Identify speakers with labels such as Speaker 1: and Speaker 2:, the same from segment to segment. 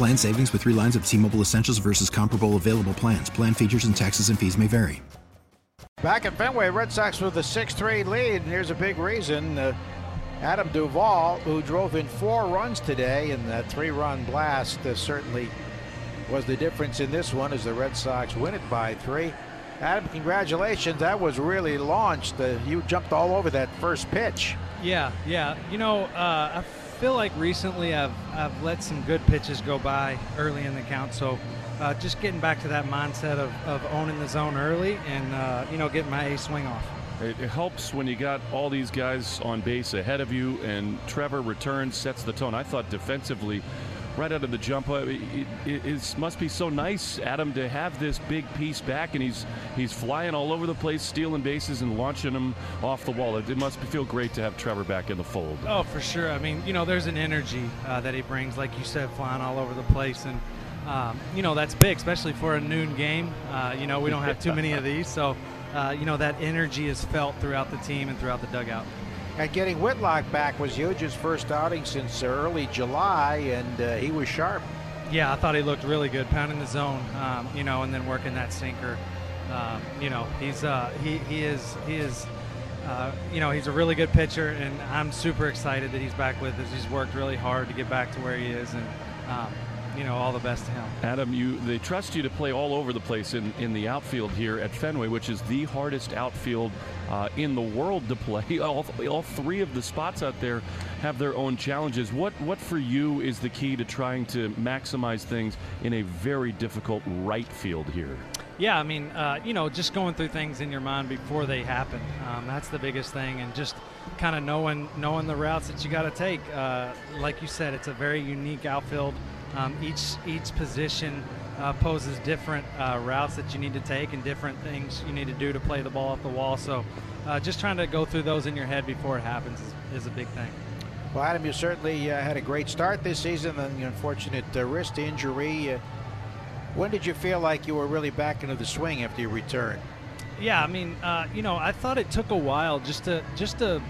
Speaker 1: Plan savings with three lines of T Mobile Essentials versus comparable available plans. Plan features and taxes and fees may vary.
Speaker 2: Back at Fenway, Red Sox with a 6 3 lead, and here's a big reason. Uh, Adam Duvall, who drove in four runs today, and that three run blast uh, certainly was the difference in this one as the Red Sox win it by three. Adam, congratulations. That was really launched. Uh, you jumped all over that first pitch.
Speaker 3: Yeah, yeah. You know, uh, I feel like recently I've, I've let some good pitches go by early in the count. So uh, just getting back to that mindset of, of owning the zone early and, uh, you know, getting my A swing off.
Speaker 4: It, it helps when you got all these guys on base ahead of you, and Trevor returns, sets the tone. I thought defensively, right out of the jump, uh, it, it, it, must be so nice, Adam, to have this big piece back, and he's he's flying all over the place, stealing bases and launching them off the wall. It, it must feel great to have Trevor back in the fold.
Speaker 3: Oh, for sure. I mean, you know, there's an energy uh, that he brings, like you said, flying all over the place, and um, you know that's big, especially for a noon game. Uh, you know, we don't have too many of these, so uh, you know that energy is felt throughout the team and throughout the dugout.
Speaker 2: And getting Whitlock back was huge. His first outing since early July, and uh, he was sharp.
Speaker 3: Yeah, I thought he looked really good, pounding the zone, um, you know, and then working that sinker. Um, you know, he's uh, he he is he is. Uh, you know, he's a really good pitcher, and I'm super excited that he's back with us. He's worked really hard to get back to where he is, and um, you know, all the best to him.
Speaker 4: Adam, you they trust you to play all over the place in, in the outfield here at Fenway, which is the hardest outfield uh, in the world to play. All, all three of the spots out there have their own challenges. What what for you is the key to trying to maximize things in a very difficult right field here?
Speaker 3: Yeah, I mean, uh, you know, just going through things in your mind before they happen. Um, that's the biggest thing, and just kind of knowing knowing the routes that you got to take. Uh, like you said, it's a very unique outfield. Um, each each position uh, poses different uh, routes that you need to take and different things you need to do to play the ball off the wall. So, uh, just trying to go through those in your head before it happens is, is a big thing.
Speaker 2: Well, Adam, you certainly uh, had a great start this season, and the unfortunate uh, wrist injury. Uh, when did you feel like you were really back into the swing after you returned?
Speaker 3: Yeah, I mean, you know, I thought it took a while just to just to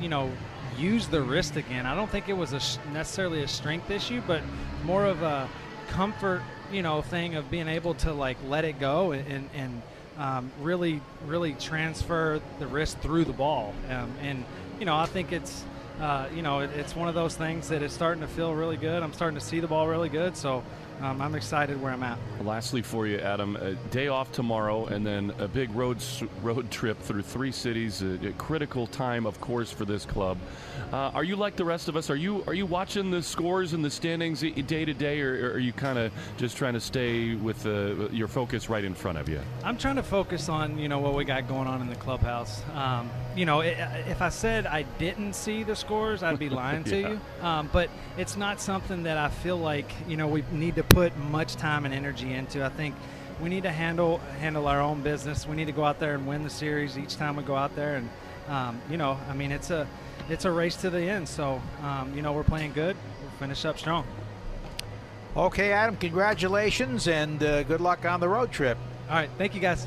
Speaker 3: you know use the wrist again. I don't think it was a necessarily a strength issue, but more of a comfort, you know, thing of being able to like let it go and and um, really really transfer the wrist through the ball. Um, and you know, I think it's uh, you know it, it's one of those things that is starting to feel really good. I'm starting to see the ball really good, so um, I'm excited where I'm at.
Speaker 4: Lastly, for you, Adam, a day off tomorrow, and then a big road road trip through three cities. A, a critical time, of course, for this club. Uh, are you like the rest of us? Are you are you watching the scores and the standings day to day, or, are you kind of just trying to stay with uh, your focus right in front of you?
Speaker 3: I'm trying to focus on you know what we got going on in the clubhouse. Um, you know, if I said I didn't see the scores, I'd be lying to you. Um, but it's not something that I feel like you know we need to put much time and energy into. I think we need to handle handle our own business. We need to go out there and win the series each time we go out there. And um, you know, I mean, it's a it's a race to the end. So um, you know, we're playing good. We'll finish up strong.
Speaker 2: Okay, Adam. Congratulations and uh, good luck on the road trip.
Speaker 3: All right, thank you guys.